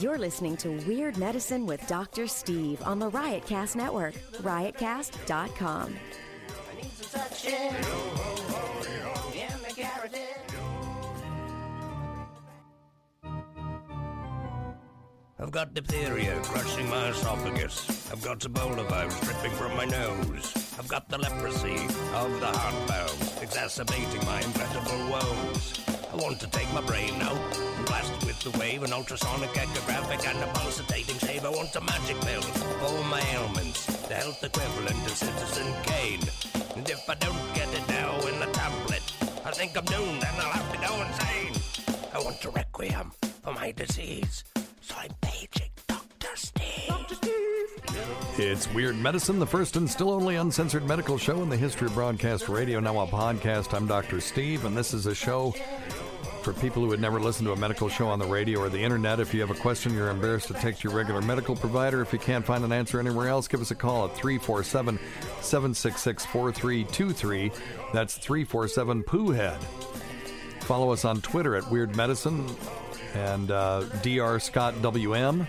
You're listening to Weird Medicine with Dr. Steve on the Riotcast Network, riotcast.com. I've got diphtheria crushing my esophagus. I've got Ebola virus dripping from my nose. I've got the leprosy of the heart valve, exacerbating my incredible woes. I want to take my brain out and blast it with the wave, an ultrasonic echographic and a pulsating shave. I want a magic pill for all my ailments, the health equivalent of Citizen Kane. And if I don't get it now in the tablet, I think I'm doomed and I'll have to go insane. I want a requiem for my disease, so I'm paging Dr. Steve. Dr. Steve. It's Weird Medicine, the first and still only uncensored medical show in the history of broadcast radio. Now a podcast. I'm Dr. Steve, and this is a show for people who had never listened to a medical show on the radio or the internet. If you have a question you're embarrassed to take to your regular medical provider, if you can't find an answer anywhere else, give us a call at 347 766 4323. That's 347 Pooh Head. Follow us on Twitter at Weird Medicine and uh, Dr. Scott WM.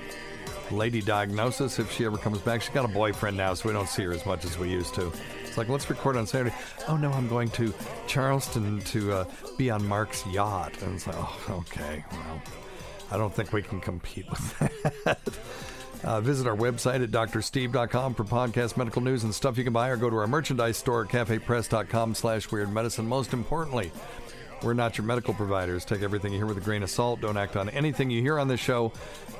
Lady Diagnosis, if she ever comes back. She's got a boyfriend now, so we don't see her as much as we used to. It's like, let's record on Saturday. Oh, no, I'm going to Charleston to uh, be on Mark's yacht. And it's like, oh, okay, well, I don't think we can compete with that. Uh, visit our website at drsteve.com for podcast medical news and stuff you can buy, or go to our merchandise store at cafepress.com slash weird medicine. Most importantly, we're not your medical providers. Take everything you hear with a grain of salt. Don't act on anything you hear on this show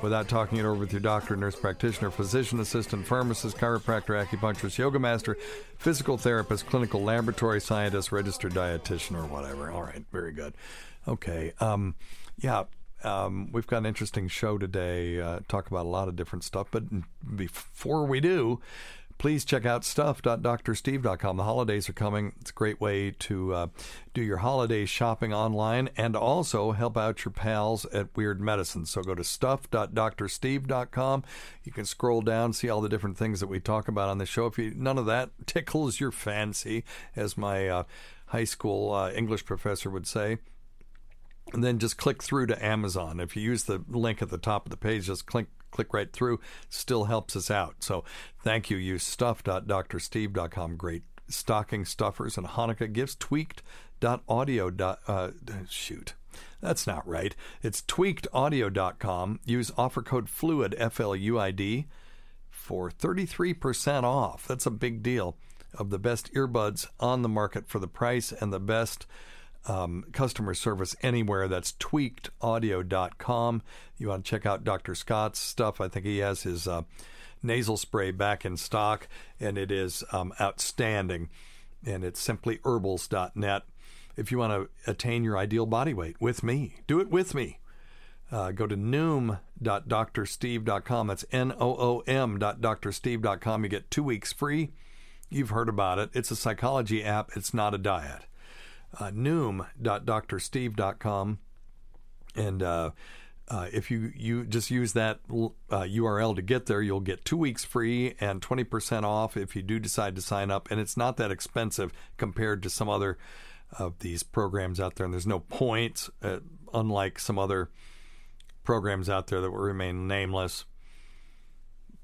without talking it over with your doctor, nurse practitioner, physician assistant, pharmacist, chiropractor, acupuncturist, yoga master, physical therapist, clinical laboratory scientist, registered dietitian, or whatever. All right, very good. Okay, um, yeah. Um, we've got an interesting show today. Uh, talk about a lot of different stuff, but before we do, please check out stuff.drsteve.com. The holidays are coming. It's a great way to uh, do your holiday shopping online and also help out your pals at Weird Medicine. So go to stuff.drsteve.com. You can scroll down, see all the different things that we talk about on the show. If you, none of that tickles your fancy, as my uh, high school uh, English professor would say, and then just click through to Amazon. If you use the link at the top of the page, just click click right through. Still helps us out. So thank you. Use stuff.drsteve.com. Great stocking stuffers and Hanukkah gifts. Tweaked.audio. Uh, shoot. That's not right. It's tweakedaudio.com. Use offer code FLUID, F L U I D, for 33% off. That's a big deal. Of the best earbuds on the market for the price and the best um, customer service anywhere. That's tweakedaudio.com. You want to check out Dr. Scott's stuff. I think he has his uh, nasal spray back in stock, and it is um, outstanding. And it's simply herbals.net. If you want to attain your ideal body weight with me, do it with me. Uh, go to noom.drsteve.com. That's N O O M.drsteve.com. You get two weeks free. You've heard about it. It's a psychology app, it's not a diet uh, noom.drsteve.com. And uh, uh, if you, you just use that uh, URL to get there, you'll get two weeks free and 20% off if you do decide to sign up. And it's not that expensive compared to some other of these programs out there. And there's no points, uh, unlike some other programs out there that will remain nameless,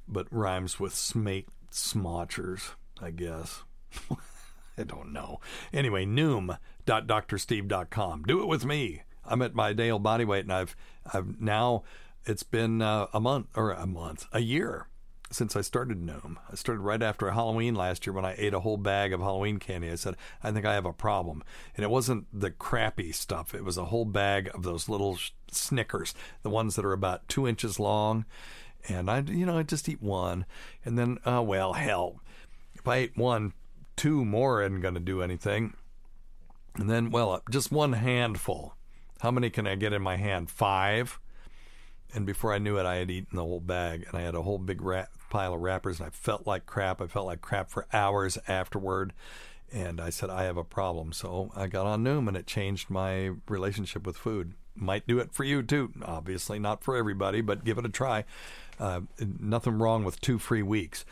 but rhymes with smate smotchers, I guess. I don't know. Anyway, noom.drsteve.com. Do it with me. I'm at my ideal body weight, and I've I've now it's been uh, a month or a month, a year since I started Noom. I started right after Halloween last year when I ate a whole bag of Halloween candy. I said, I think I have a problem. And it wasn't the crappy stuff, it was a whole bag of those little Snickers, the ones that are about two inches long. And I, you know, I just eat one. And then, uh, well, hell, if I ate one two more isn't going to do anything. And then, well, just one handful. How many can I get in my hand? Five. And before I knew it, I had eaten the whole bag, and I had a whole big ra- pile of wrappers, and I felt like crap. I felt like crap for hours afterward. And I said, I have a problem. So I got on Noom, and it changed my relationship with food. might do it for you too. Obviously, not for everybody, but give it a try. Uh, nothing wrong with two free weeks.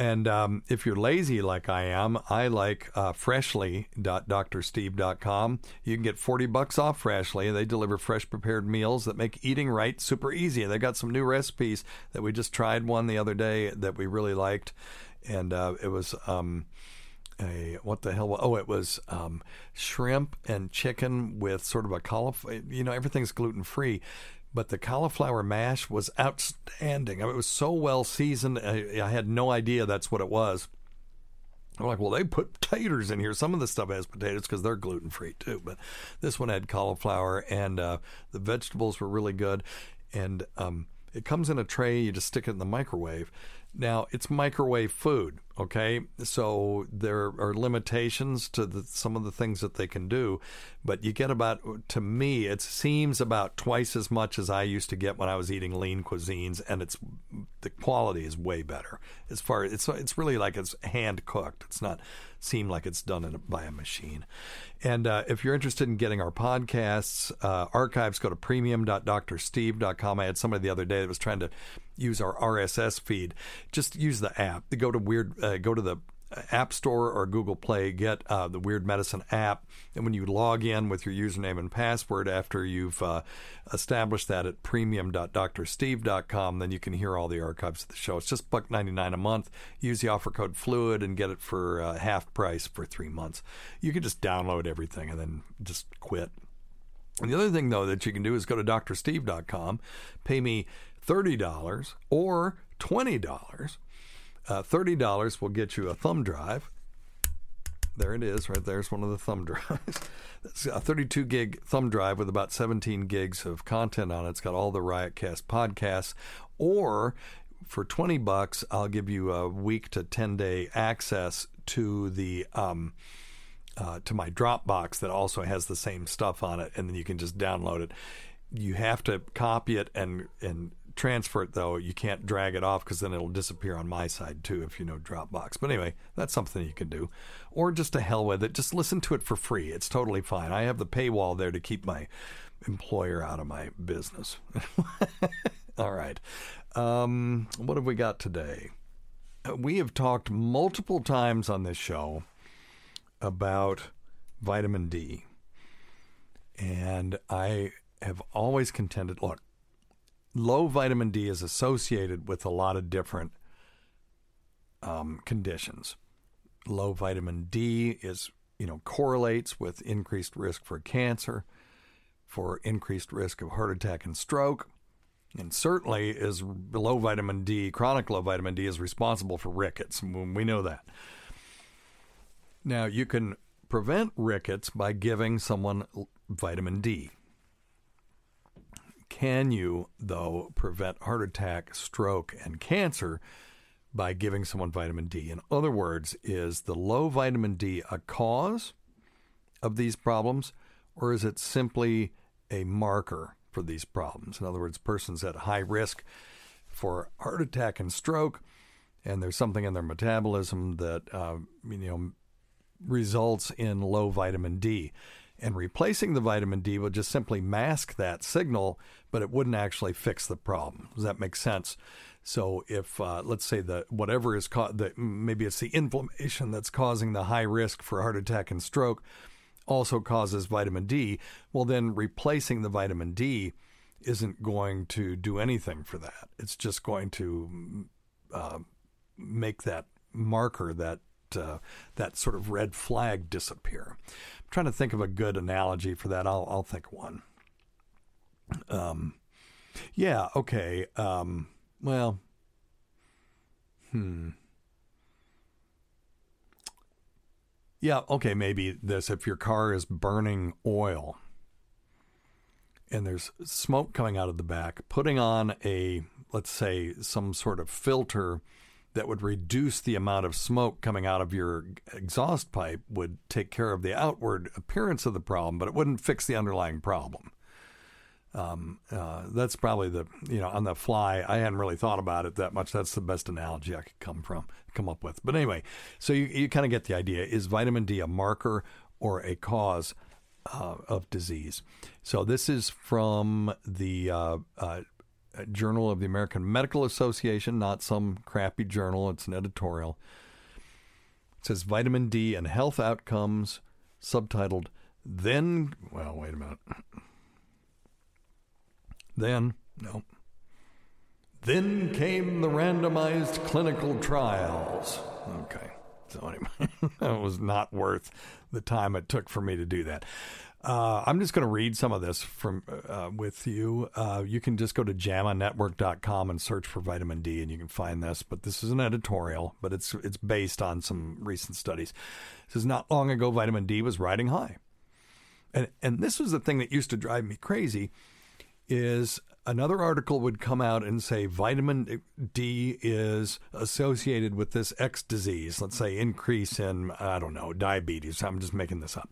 And um, if you're lazy like I am, I like uh, freshly.drsteve.com. You can get 40 bucks off Freshly. They deliver fresh prepared meals that make eating right super easy. They got some new recipes that we just tried one the other day that we really liked. And uh, it was. Um, a what the hell? Oh, it was um, shrimp and chicken with sort of a cauliflower. You know, everything's gluten free, but the cauliflower mash was outstanding. I mean, it was so well seasoned. I, I had no idea that's what it was. I'm like, well, they put taters in here. Some of the stuff has potatoes because they're gluten free too, but this one had cauliflower, and uh, the vegetables were really good. And um, it comes in a tray. You just stick it in the microwave. Now, it's microwave food, okay? So there are limitations to the, some of the things that they can do, but you get about, to me, it seems about twice as much as I used to get when I was eating lean cuisines, and it's the quality is way better. As far it's it's really like it's hand cooked. It's not seem like it's done a, by a machine. And uh, if you're interested in getting our podcasts uh, archives, go to premium.drsteve.com. I had somebody the other day that was trying to use our RSS feed. Just use the app. Go to weird. Uh, go to the App Store or Google Play, get uh, the Weird Medicine app. And when you log in with your username and password after you've uh, established that at premium.drsteve.com, then you can hear all the archives of the show. It's just buck ninety nine a month. Use the offer code FLUID and get it for uh, half price for three months. You can just download everything and then just quit. And the other thing, though, that you can do is go to drsteve.com, pay me $30 or $20 uh, $30 will get you a thumb drive. There it is, right there's one of the thumb drives. It's a 32 gig thumb drive with about 17 gigs of content on it. It's got all the Riotcast podcasts. Or for 20 bucks, I'll give you a week to 10 day access to the. Um, uh, to my Dropbox that also has the same stuff on it, and then you can just download it. You have to copy it and and transfer it though, you can't drag it off because then it'll disappear on my side too if you know Dropbox. But anyway, that's something you can do. Or just to hell with it, just listen to it for free. It's totally fine. I have the paywall there to keep my employer out of my business. All right. Um, what have we got today? We have talked multiple times on this show about vitamin D. And I have always contended look, low vitamin D is associated with a lot of different um, conditions. Low vitamin D is, you know, correlates with increased risk for cancer, for increased risk of heart attack and stroke, and certainly is low vitamin D, chronic low vitamin D is responsible for rickets. We know that. Now, you can prevent rickets by giving someone vitamin D. Can you, though, prevent heart attack, stroke, and cancer by giving someone vitamin D? In other words, is the low vitamin D a cause of these problems, or is it simply a marker for these problems? In other words, persons at high risk for heart attack and stroke, and there's something in their metabolism that uh, you know results in low vitamin D. And replacing the vitamin D will just simply mask that signal, but it wouldn't actually fix the problem. Does that make sense? So if uh, let's say that whatever is caused, that maybe it's the inflammation that's causing the high risk for heart attack and stroke, also causes vitamin D. Well, then replacing the vitamin D isn't going to do anything for that. It's just going to uh, make that marker that uh, that sort of red flag disappear trying to think of a good analogy for that. I'll I'll think one. Um, yeah, okay. Um, well, hmm. Yeah, okay, maybe this. If your car is burning oil and there's smoke coming out of the back, putting on a, let's say, some sort of filter that would reduce the amount of smoke coming out of your exhaust pipe would take care of the outward appearance of the problem, but it wouldn't fix the underlying problem. Um, uh, that's probably the you know on the fly. I hadn't really thought about it that much. That's the best analogy I could come from come up with. But anyway, so you you kind of get the idea. Is vitamin D a marker or a cause uh, of disease. So this is from the uh, uh, Uh, journal of the American Medical Association, not some crappy journal. It's an editorial. It says vitamin D and health outcomes, subtitled Then, well, wait a minute. Then, no. Then came the randomized clinical trials. Okay. So, anyway, that was not worth the time it took for me to do that. Uh, I'm just going to read some of this from uh, with you. Uh, you can just go to JAMANetwork.com and search for vitamin D, and you can find this. But this is an editorial, but it's it's based on some recent studies. It says not long ago, vitamin D was riding high, and and this was the thing that used to drive me crazy. Is another article would come out and say vitamin D is associated with this X disease. Let's say increase in I don't know diabetes. I'm just making this up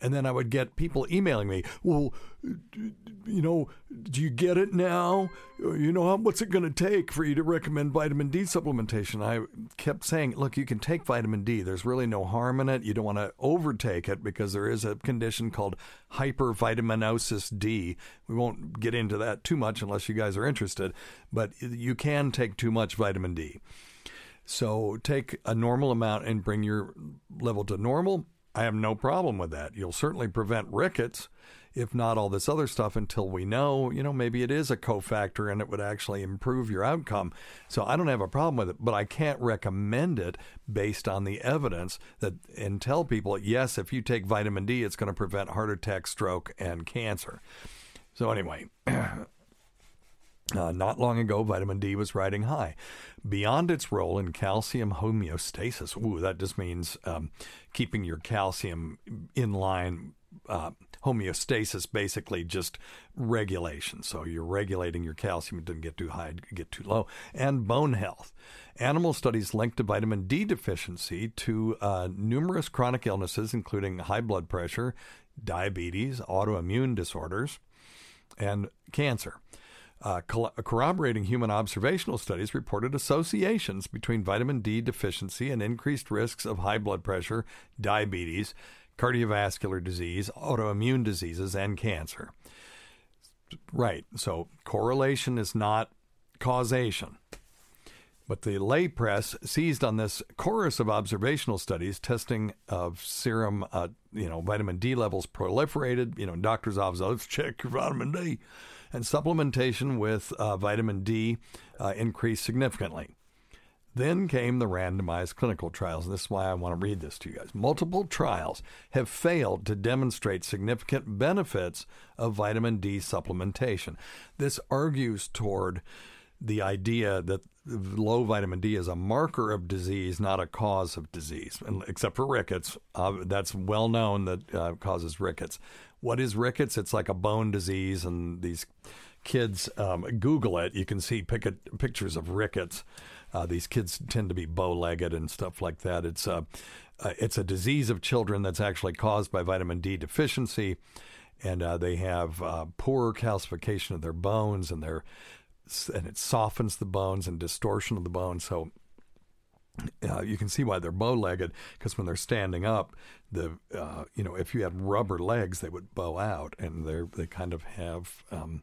and then I would get people emailing me, well, you know, do you get it now? You know, what's it going to take for you to recommend vitamin D supplementation? I kept saying, look, you can take vitamin D. There's really no harm in it. You don't want to overtake it because there is a condition called hypervitaminosis D. We won't get into that too much unless you guys are interested, but you can take too much vitamin D. So take a normal amount and bring your level to normal I have no problem with that. You'll certainly prevent rickets, if not all this other stuff, until we know, you know, maybe it is a cofactor and it would actually improve your outcome. So I don't have a problem with it, but I can't recommend it based on the evidence that and tell people, yes, if you take vitamin D, it's going to prevent heart attack, stroke, and cancer. So anyway. Uh, not long ago, vitamin D was riding high. Beyond its role in calcium homeostasis, ooh, that just means um, keeping your calcium in line. Uh, homeostasis, basically just regulation. So you're regulating your calcium; it doesn't get too high, get too low, and bone health. Animal studies linked to vitamin D deficiency to uh, numerous chronic illnesses, including high blood pressure, diabetes, autoimmune disorders, and cancer. Uh, corroborating human observational studies reported associations between vitamin D deficiency and increased risks of high blood pressure, diabetes, cardiovascular disease, autoimmune diseases, and cancer. Right, so correlation is not causation. But the lay press seized on this chorus of observational studies testing of serum, uh, you know, vitamin D levels proliferated. You know, doctors' offices, let's check your vitamin D and supplementation with uh, vitamin D uh, increased significantly. Then came the randomized clinical trials. This is why I want to read this to you guys. Multiple trials have failed to demonstrate significant benefits of vitamin D supplementation. This argues toward the idea that low vitamin D is a marker of disease, not a cause of disease, except for rickets. Uh, that's well known that uh, causes rickets. What is rickets? It's like a bone disease, and these kids um, Google it. You can see pick pictures of rickets. Uh, these kids tend to be bow-legged and stuff like that. It's a uh, it's a disease of children that's actually caused by vitamin D deficiency, and uh, they have uh, poor calcification of their bones, and their and it softens the bones and distortion of the bones. So uh, you can see why they're bow-legged because when they're standing up, the uh, you know if you had rubber legs, they would bow out, and they they kind of have um,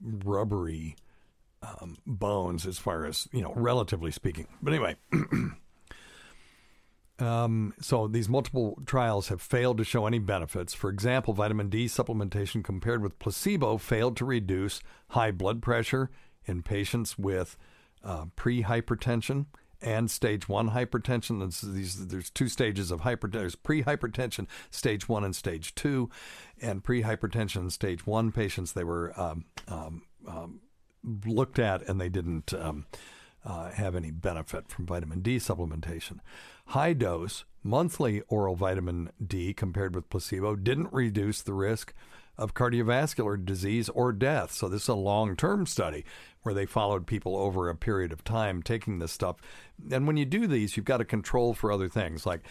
rubbery um, bones as far as you know, relatively speaking. But anyway. Um, so these multiple trials have failed to show any benefits. For example, vitamin D supplementation compared with placebo failed to reduce high blood pressure in patients with uh, pre-hypertension and stage one hypertension. There's, these, there's two stages of hypertension. There's pre-hypertension, stage one and stage two, and pre-hypertension stage one patients. They were um, um, um, looked at and they didn't um, uh, have any benefit from vitamin D supplementation. High dose monthly oral vitamin D compared with placebo didn't reduce the risk of cardiovascular disease or death. So, this is a long term study where they followed people over a period of time taking this stuff. And when you do these, you've got to control for other things like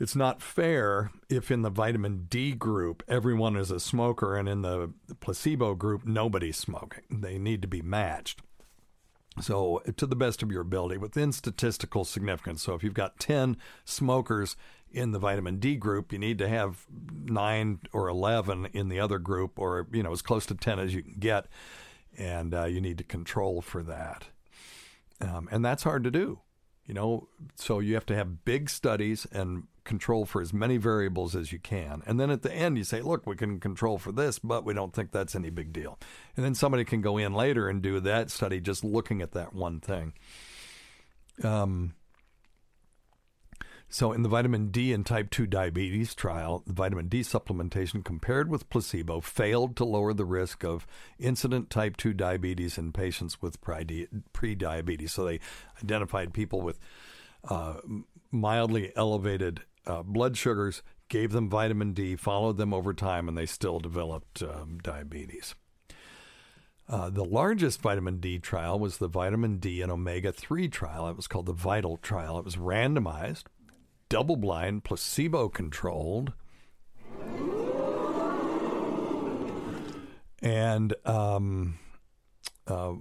it's not fair if in the vitamin D group everyone is a smoker and in the placebo group nobody's smoking. They need to be matched. So, to the best of your ability, within statistical significance. So, if you've got 10 smokers in the vitamin D group, you need to have 9 or 11 in the other group, or, you know, as close to 10 as you can get. And uh, you need to control for that. Um, and that's hard to do. You know, so you have to have big studies and control for as many variables as you can. And then at the end, you say, look, we can control for this, but we don't think that's any big deal. And then somebody can go in later and do that study just looking at that one thing. Um, so, in the vitamin D and type 2 diabetes trial, the vitamin D supplementation compared with placebo failed to lower the risk of incident type 2 diabetes in patients with pre diabetes. So, they identified people with uh, mildly elevated uh, blood sugars, gave them vitamin D, followed them over time, and they still developed um, diabetes. Uh, the largest vitamin D trial was the vitamin D and omega 3 trial. It was called the VITAL trial. It was randomized double blind, placebo controlled. And um, uh,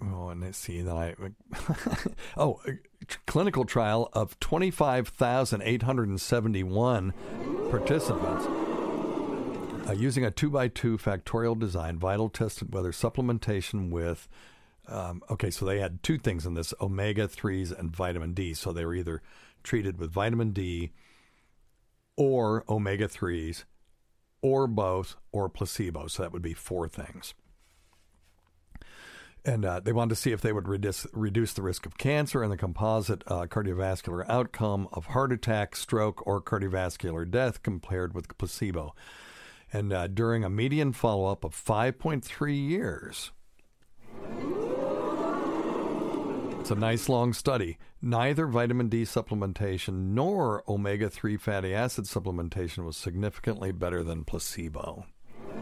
oh, and let's see that I oh, clinical trial of twenty five thousand eight hundred and seventy one participants. Uh, using a two by two factorial design, Vital tested whether supplementation with um, okay, so they had two things in this omega 3s and vitamin D. So they were either treated with vitamin D or omega 3s or both or placebo. So that would be four things. And uh, they wanted to see if they would reduce, reduce the risk of cancer and the composite uh, cardiovascular outcome of heart attack, stroke, or cardiovascular death compared with placebo. And uh, during a median follow up of 5.3 years, it's a nice long study. Neither vitamin D supplementation nor omega 3 fatty acid supplementation was significantly better than placebo.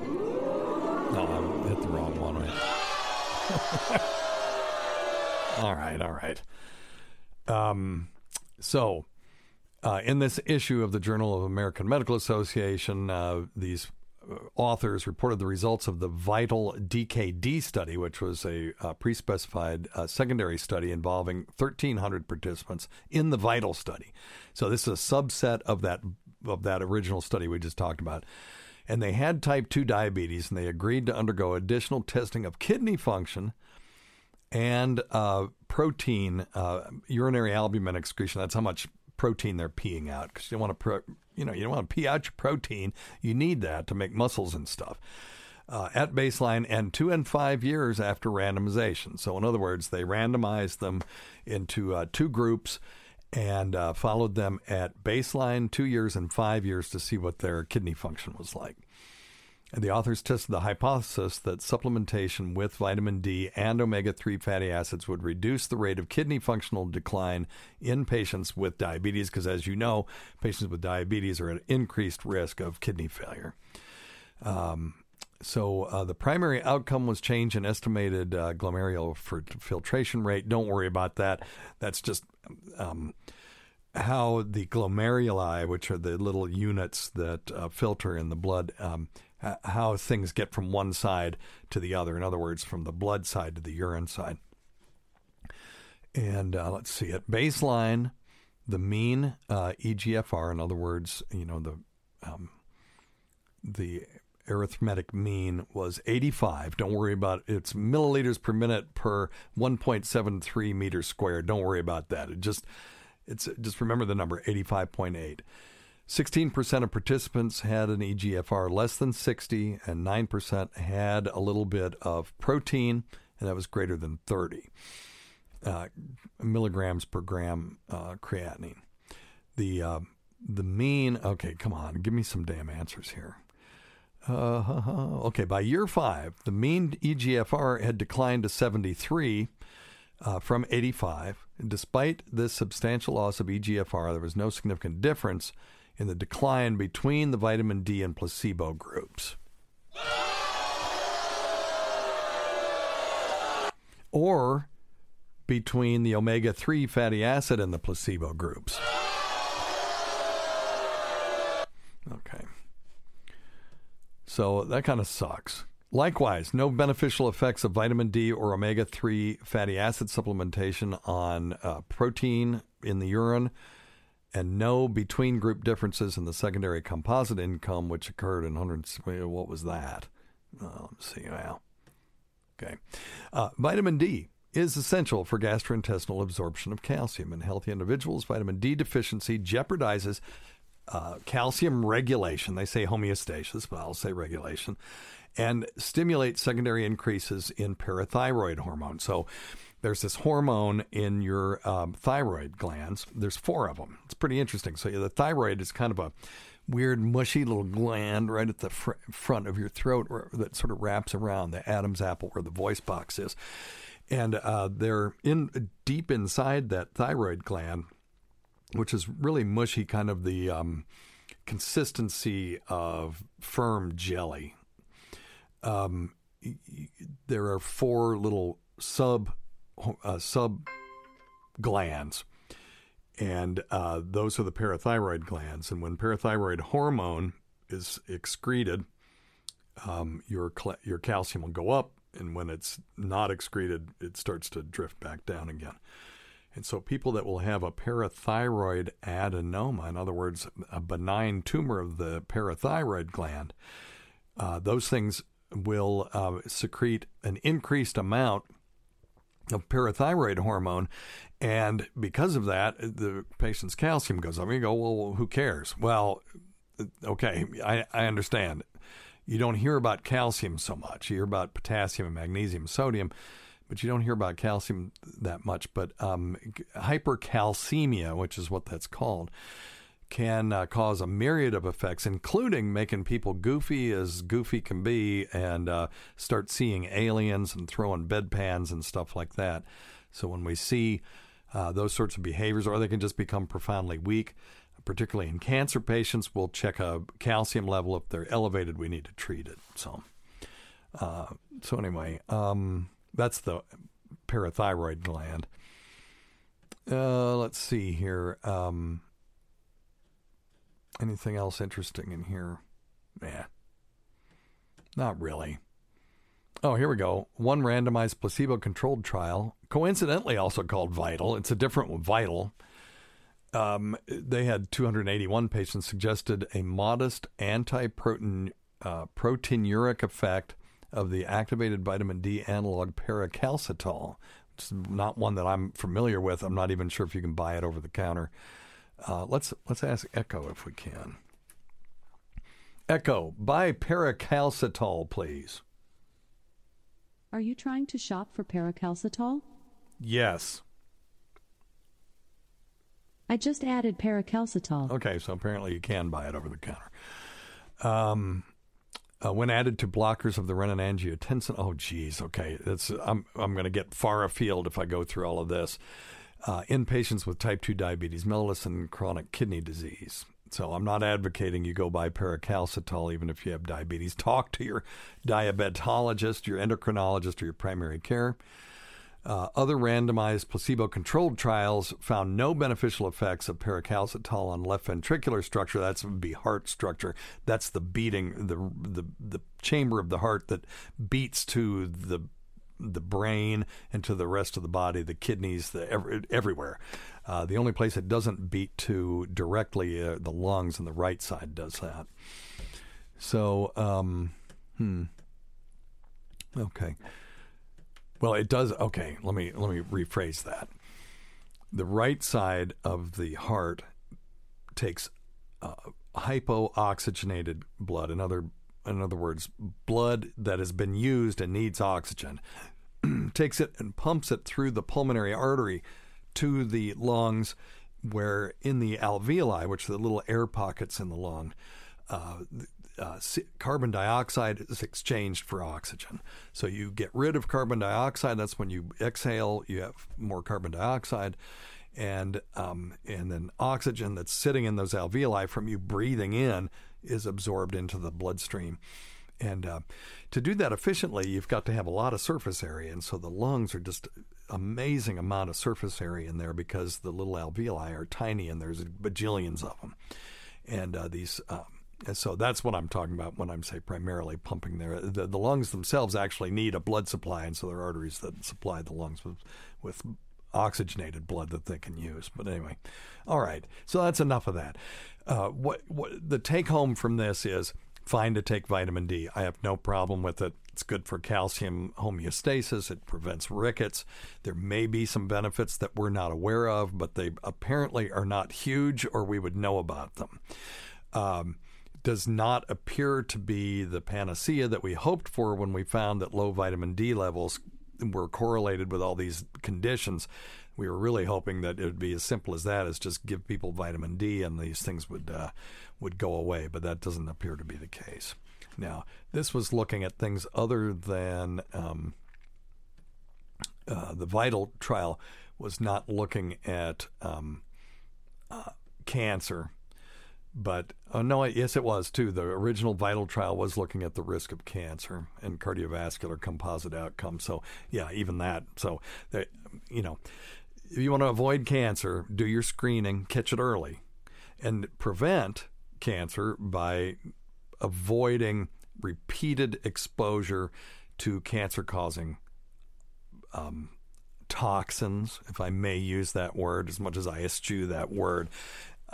No, I hit the wrong one. all right, all right. Um, so, uh, in this issue of the Journal of American Medical Association, uh, these authors reported the results of the Vital DKD study, which was a uh, pre specified uh, secondary study involving 1,300 participants in the Vital study. So, this is a subset of that, of that original study we just talked about. And they had type 2 diabetes, and they agreed to undergo additional testing of kidney function and uh, protein, uh, urinary albumin excretion. That's how much protein they're peeing out because you want to you know, you don't want to pee out your protein. You need that to make muscles and stuff. Uh, at baseline and two and five years after randomization. So, in other words, they randomized them into uh, two groups and uh, followed them at baseline, two years, and five years to see what their kidney function was like. The authors tested the hypothesis that supplementation with vitamin D and omega 3 fatty acids would reduce the rate of kidney functional decline in patients with diabetes, because as you know, patients with diabetes are at increased risk of kidney failure. Um, so uh, the primary outcome was change in estimated uh, glomerular filtration rate. Don't worry about that. That's just um, how the glomeruli, which are the little units that uh, filter in the blood, um, how things get from one side to the other. In other words, from the blood side to the urine side. And uh, let's see, at baseline, the mean uh, EGFR, in other words, you know, the um, the arithmetic mean was 85. Don't worry about it. It's milliliters per minute per 1.73 meters squared. Don't worry about that. It just it's just remember the number 85.8. 16% of participants had an EGFR less than 60, and 9% had a little bit of protein, and that was greater than 30 uh, milligrams per gram uh, creatinine. The uh, the mean, okay, come on, give me some damn answers here. Uh, okay, by year five, the mean EGFR had declined to 73 uh, from 85. Despite this substantial loss of EGFR, there was no significant difference in the decline between the vitamin D and placebo groups. Or between the omega 3 fatty acid and the placebo groups. Okay. So that kind of sucks. Likewise, no beneficial effects of vitamin D or omega 3 fatty acid supplementation on uh, protein in the urine, and no between group differences in the secondary composite income, which occurred in 100. What was that? Oh, let's see. Well, okay. Uh, vitamin D is essential for gastrointestinal absorption of calcium. In healthy individuals, vitamin D deficiency jeopardizes uh, calcium regulation. They say homeostasis, but I'll say regulation and stimulate secondary increases in parathyroid hormone. So there's this hormone in your um, thyroid glands. There's four of them. It's pretty interesting. So the thyroid is kind of a weird, mushy little gland right at the fr- front of your throat that sort of wraps around the Adam's apple where the voice box is. And uh, they're in deep inside that thyroid gland, which is really mushy, kind of the um, consistency of firm jelly um, there are four little sub uh, sub glands, and uh, those are the parathyroid glands. And when parathyroid hormone is excreted, um, your your calcium will go up, and when it's not excreted, it starts to drift back down again. And so, people that will have a parathyroid adenoma, in other words, a benign tumor of the parathyroid gland, uh, those things will uh, secrete an increased amount of parathyroid hormone. And because of that, the patient's calcium goes up. You go, well, who cares? Well, okay, I, I understand. You don't hear about calcium so much. You hear about potassium and magnesium, sodium, but you don't hear about calcium that much. But um, hypercalcemia, which is what that's called, can uh, cause a myriad of effects, including making people goofy as goofy can be and uh, start seeing aliens and throwing bedpans and stuff like that. So when we see uh, those sorts of behaviors, or they can just become profoundly weak, particularly in cancer patients, we'll check a calcium level. If they're elevated, we need to treat it. So, uh, so anyway, um, that's the parathyroid gland. Uh, let's see here. Um, Anything else interesting in here? Yeah. Not really. Oh, here we go. One randomized placebo controlled trial, coincidentally also called VITAL. It's a different VITAL. Um, they had 281 patients, suggested a modest anti uh, proteinuric effect of the activated vitamin D analog paricalcitol. It's not one that I'm familiar with. I'm not even sure if you can buy it over the counter. Uh, let's let's ask Echo if we can. Echo, buy paricalcitol, please. Are you trying to shop for paricalcitol? Yes. I just added paricalcitol. Okay, so apparently you can buy it over the counter. Um, uh, when added to blockers of the renin-angiotensin, oh geez, okay, that's I'm I'm going to get far afield if I go through all of this uh, in patients with type 2 diabetes mellitus and chronic kidney disease. So I'm not advocating you go buy paricalcitol even if you have diabetes. Talk to your diabetologist, your endocrinologist, or your primary care. Uh, other randomized placebo controlled trials found no beneficial effects of paricalcitol on left ventricular structure. That's would be heart structure. That's the beating, the, the, the chamber of the heart that beats to the the brain and to the rest of the body, the kidneys, the every, everywhere. Uh, the only place it doesn't beat to directly, uh, the lungs and the right side does that. So, um, hmm. Okay. Well, it does. Okay, let me let me rephrase that. The right side of the heart takes uh, hypooxygenated blood. In other in other words, blood that has been used and needs oxygen, takes it and pumps it through the pulmonary artery to the lungs, where in the alveoli, which are the little air pockets in the lung, uh, uh, carbon dioxide is exchanged for oxygen. So you get rid of carbon dioxide. That's when you exhale, you have more carbon dioxide. And um, and then oxygen that's sitting in those alveoli from you breathing in is absorbed into the bloodstream. And uh, to do that efficiently, you've got to have a lot of surface area. And so the lungs are just amazing amount of surface area in there because the little alveoli are tiny and there's bajillions of them. And uh, these uh, And so that's what I'm talking about when I'm say primarily pumping there. The, the lungs themselves actually need a blood supply, and so there are arteries that supply the lungs with, with oxygenated blood that they can use. But anyway, all right. So that's enough of that. Uh, what what the take home from this is fine to take vitamin D. I have no problem with it. It's good for calcium homeostasis. It prevents rickets. There may be some benefits that we're not aware of, but they apparently are not huge, or we would know about them. Um, does not appear to be the panacea that we hoped for when we found that low vitamin D levels were correlated with all these conditions. We were really hoping that it would be as simple as that, as just give people vitamin D and these things would uh, would go away. But that doesn't appear to be the case. Now, this was looking at things other than um, uh, the vital trial was not looking at um, uh, cancer but uh, no, yes, it was too. The original Vital trial was looking at the risk of cancer and cardiovascular composite outcomes. So yeah, even that. So you know, if you want to avoid cancer, do your screening, catch it early, and prevent cancer by avoiding repeated exposure to cancer-causing um, toxins, if I may use that word, as much as I eschew that word,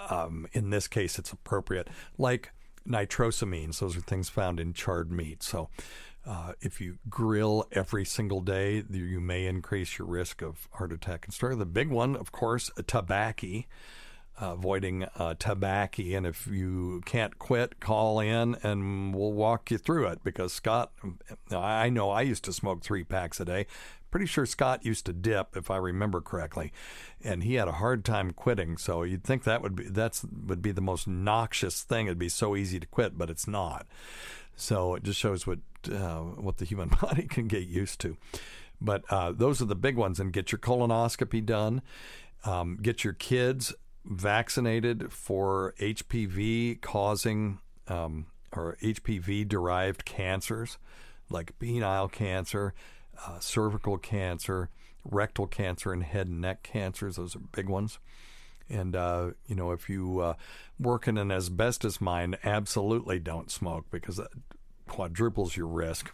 um, in this case, it's appropriate, like nitrosamines. Those are things found in charred meat. So, uh, if you grill every single day, you may increase your risk of heart attack and stroke. The big one, of course, tobacco. Uh, avoiding uh, tobacco. And if you can't quit, call in and we'll walk you through it. Because Scott, I know I used to smoke three packs a day pretty sure Scott used to dip, if I remember correctly, and he had a hard time quitting. So you'd think that would be that's would be the most noxious thing. It'd be so easy to quit, but it's not. So it just shows what uh, what the human body can get used to. But uh, those are the big ones, and get your colonoscopy done. Um, get your kids vaccinated for HPV causing um, or HPV derived cancers like penile cancer uh, cervical cancer, rectal cancer, and head and neck cancers. Those are big ones. And uh, you know, if you uh, work in an asbestos mine, absolutely don't smoke because that quadruples your risk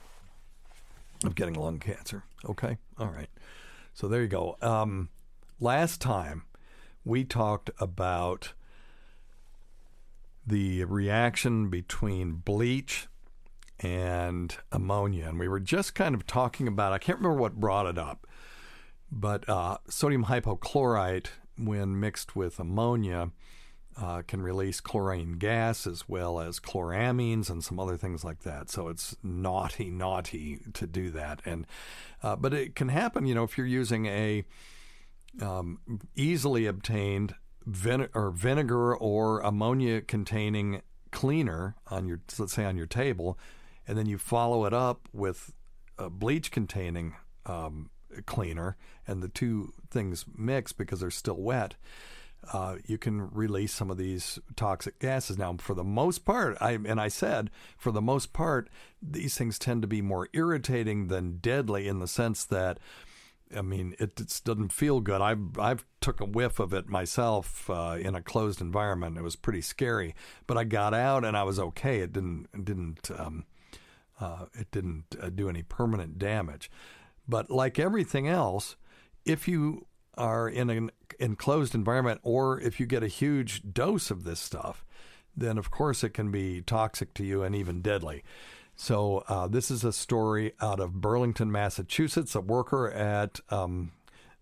of getting lung cancer. Okay, all right. So there you go. Um, last time we talked about the reaction between bleach and ammonia. And we were just kind of talking about, I can't remember what brought it up, but uh, sodium hypochlorite, when mixed with ammonia, uh, can release chlorine gas as well as chloramines and some other things like that. So it's naughty, naughty to do that. And uh, but it can happen, you know, if you're using a um, easily obtained vine- or vinegar or ammonia containing cleaner on your let's say on your table and then you follow it up with a bleach containing um, cleaner, and the two things mix because they're still wet. Uh, you can release some of these toxic gases. Now, for the most part, I and I said for the most part, these things tend to be more irritating than deadly in the sense that, I mean, it, it doesn't feel good. I've I've took a whiff of it myself uh, in a closed environment. It was pretty scary, but I got out and I was okay. It didn't it didn't um, uh, it didn't uh, do any permanent damage. But like everything else, if you are in an enclosed environment or if you get a huge dose of this stuff, then of course it can be toxic to you and even deadly. So uh, this is a story out of Burlington, Massachusetts. A worker at um,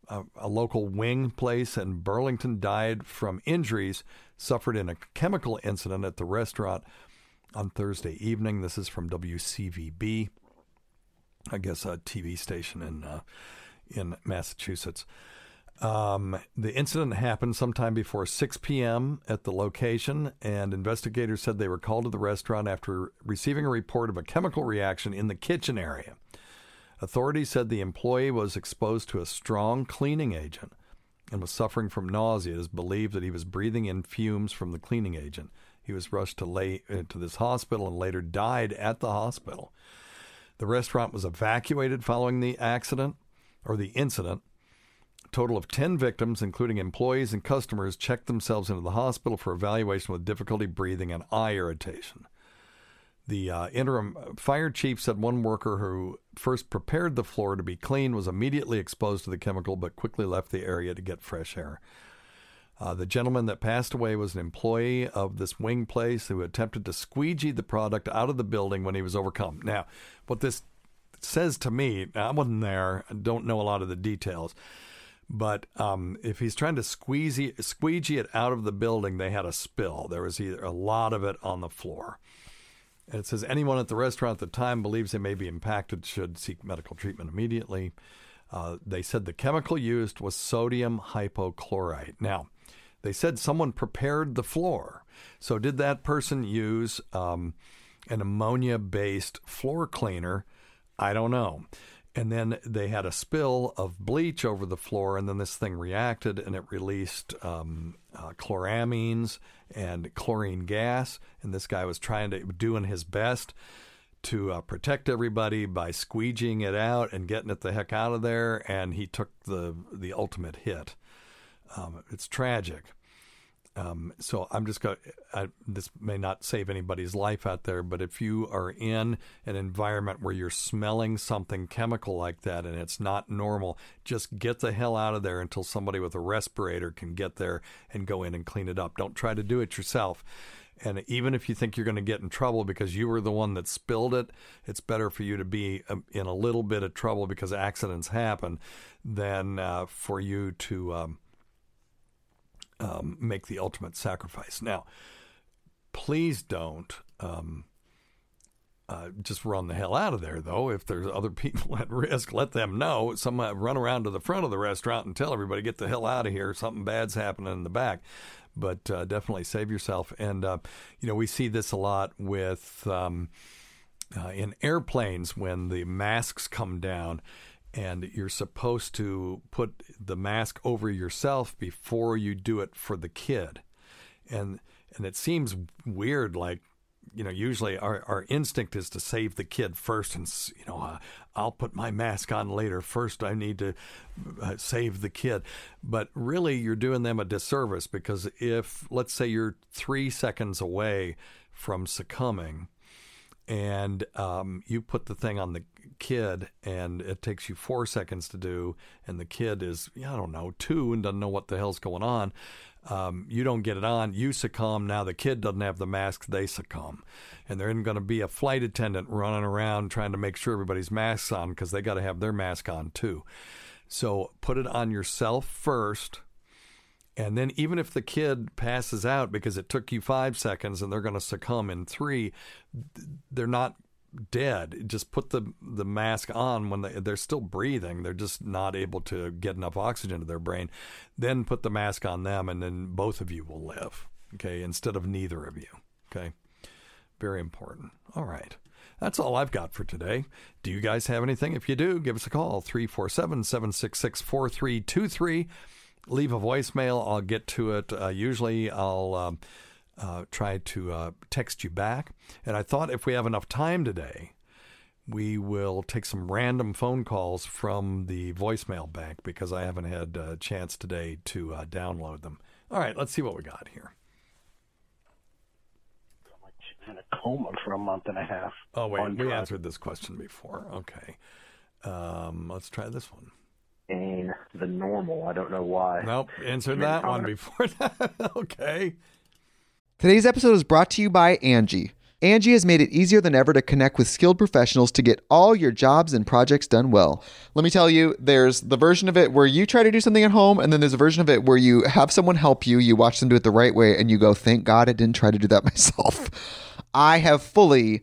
a, a, local wing place in Burlington died from injuries suffered in a chemical incident at the restaurant on Thursday evening. This is from WCVB, I guess a TV station in uh, in Massachusetts. Um, the incident happened sometime before 6 p.m. at the location, and investigators said they were called to the restaurant after receiving a report of a chemical reaction in the kitchen area. Authorities said the employee was exposed to a strong cleaning agent and was suffering from nausea. It is believed that he was breathing in fumes from the cleaning agent. He was rushed to lay to this hospital and later died at the hospital. The restaurant was evacuated following the accident or the incident, A total of 10 victims, including employees and customers, checked themselves into the hospital for evaluation with difficulty breathing and eye irritation. The uh, interim fire chief said one worker who first prepared the floor to be clean was immediately exposed to the chemical but quickly left the area to get fresh air. Uh, the gentleman that passed away was an employee of this wing place who attempted to squeegee the product out of the building when he was overcome. Now, what this says to me, I wasn't there, I don't know a lot of the details, but um, if he's trying to squeegee, squeegee it out of the building, they had a spill. There was either a lot of it on the floor. And it says anyone at the restaurant at the time believes they may be impacted should seek medical treatment immediately. Uh, they said the chemical used was sodium hypochlorite. Now, they said someone prepared the floor. So, did that person use um, an ammonia based floor cleaner? I don't know. And then they had a spill of bleach over the floor, and then this thing reacted and it released um, uh, chloramines and chlorine gas. And this guy was trying to doing his best to uh, protect everybody by squeegeeing it out and getting it the heck out of there. And he took the the ultimate hit. Um, it's tragic. Um, so I'm just going. This may not save anybody's life out there, but if you are in an environment where you're smelling something chemical like that and it's not normal, just get the hell out of there until somebody with a respirator can get there and go in and clean it up. Don't try to do it yourself. And even if you think you're going to get in trouble because you were the one that spilled it, it's better for you to be um, in a little bit of trouble because accidents happen than uh, for you to. Um, um, make the ultimate sacrifice. Now, please don't um, uh, just run the hell out of there, though. If there's other people at risk, let them know. Some uh, run around to the front of the restaurant and tell everybody, get the hell out of here. Something bad's happening in the back. But uh, definitely save yourself. And, uh, you know, we see this a lot with um, uh, in airplanes when the masks come down and you're supposed to put the mask over yourself before you do it for the kid. And and it seems weird like you know usually our, our instinct is to save the kid first and you know uh, i'll put my mask on later. First i need to uh, save the kid. But really you're doing them a disservice because if let's say you're three seconds away from succumbing and um, you put the thing on the kid and it takes you four seconds to do, and the kid is, I don't know, two and doesn't know what the hell's going on, um, you don't get it on, you succumb. Now the kid doesn't have the mask, they succumb. And there isn't going to be a flight attendant running around trying to make sure everybody's masks on because they got to have their mask on too. So put it on yourself first. And then, even if the kid passes out because it took you five seconds and they're going to succumb in three, they're not dead. Just put the the mask on when they, they're still breathing. They're just not able to get enough oxygen to their brain. Then put the mask on them, and then both of you will live. Okay, instead of neither of you. Okay, very important. All right. That's all I've got for today. Do you guys have anything? If you do, give us a call 347 766 4323. Leave a voicemail. I'll get to it. Uh, usually I'll. Um, uh, try to uh, text you back. And I thought if we have enough time today, we will take some random phone calls from the voicemail bank because I haven't had a chance today to uh, download them. All right, let's see what we got here. In a coma for a month and a half. Oh wait, we answered this question before. Okay, um, let's try this one. And the normal. I don't know why. Nope, answered that one before that. okay. Today's episode is brought to you by Angie. Angie has made it easier than ever to connect with skilled professionals to get all your jobs and projects done well. Let me tell you, there's the version of it where you try to do something at home, and then there's a version of it where you have someone help you, you watch them do it the right way, and you go, thank God I didn't try to do that myself. I have fully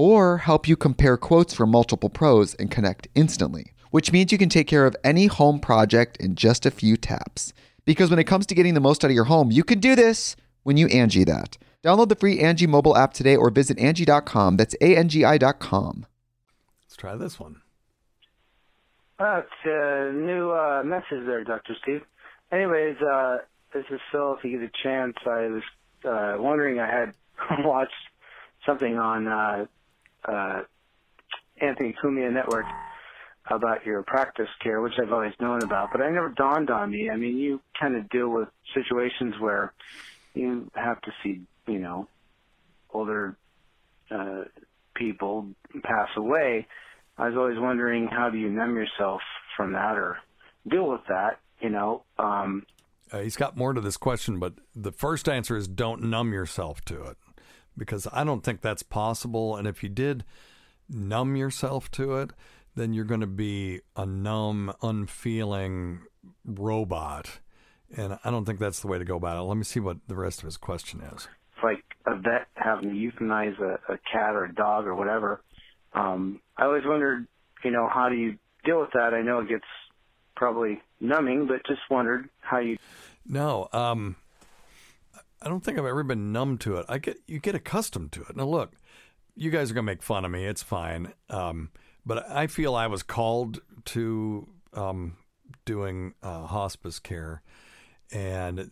or help you compare quotes from multiple pros and connect instantly, which means you can take care of any home project in just a few taps. Because when it comes to getting the most out of your home, you can do this when you Angie that. Download the free Angie mobile app today or visit Angie.com. That's A-N-G-I dot com. Let's try this one. That's a new uh, message there, Dr. Steve. Anyways, uh, this is Phil. If you get a chance, I was uh, wondering, I had watched something on uh, Anthony Cumia Network about your practice care, which I've always known about, but it never dawned on me. I mean, you kind of deal with situations where you have to see, you know, older uh, people pass away. I was always wondering how do you numb yourself from that or deal with that, you know? Um, Uh, he's got more to this question, but the first answer is don't numb yourself to it because I don't think that's possible. And if you did numb yourself to it, then you're going to be a numb, unfeeling robot. And I don't think that's the way to go about it. Let me see what the rest of his question is. it's like a vet having to euthanize a, a cat or a dog or whatever. Um, I always wondered, you know, how do you deal with that? I know it gets probably numbing, but just wondered how you. No, um, I don't think I've ever been numb to it. I get you get accustomed to it. Now look, you guys are gonna make fun of me. It's fine. Um, but I feel I was called to um, doing uh, hospice care, and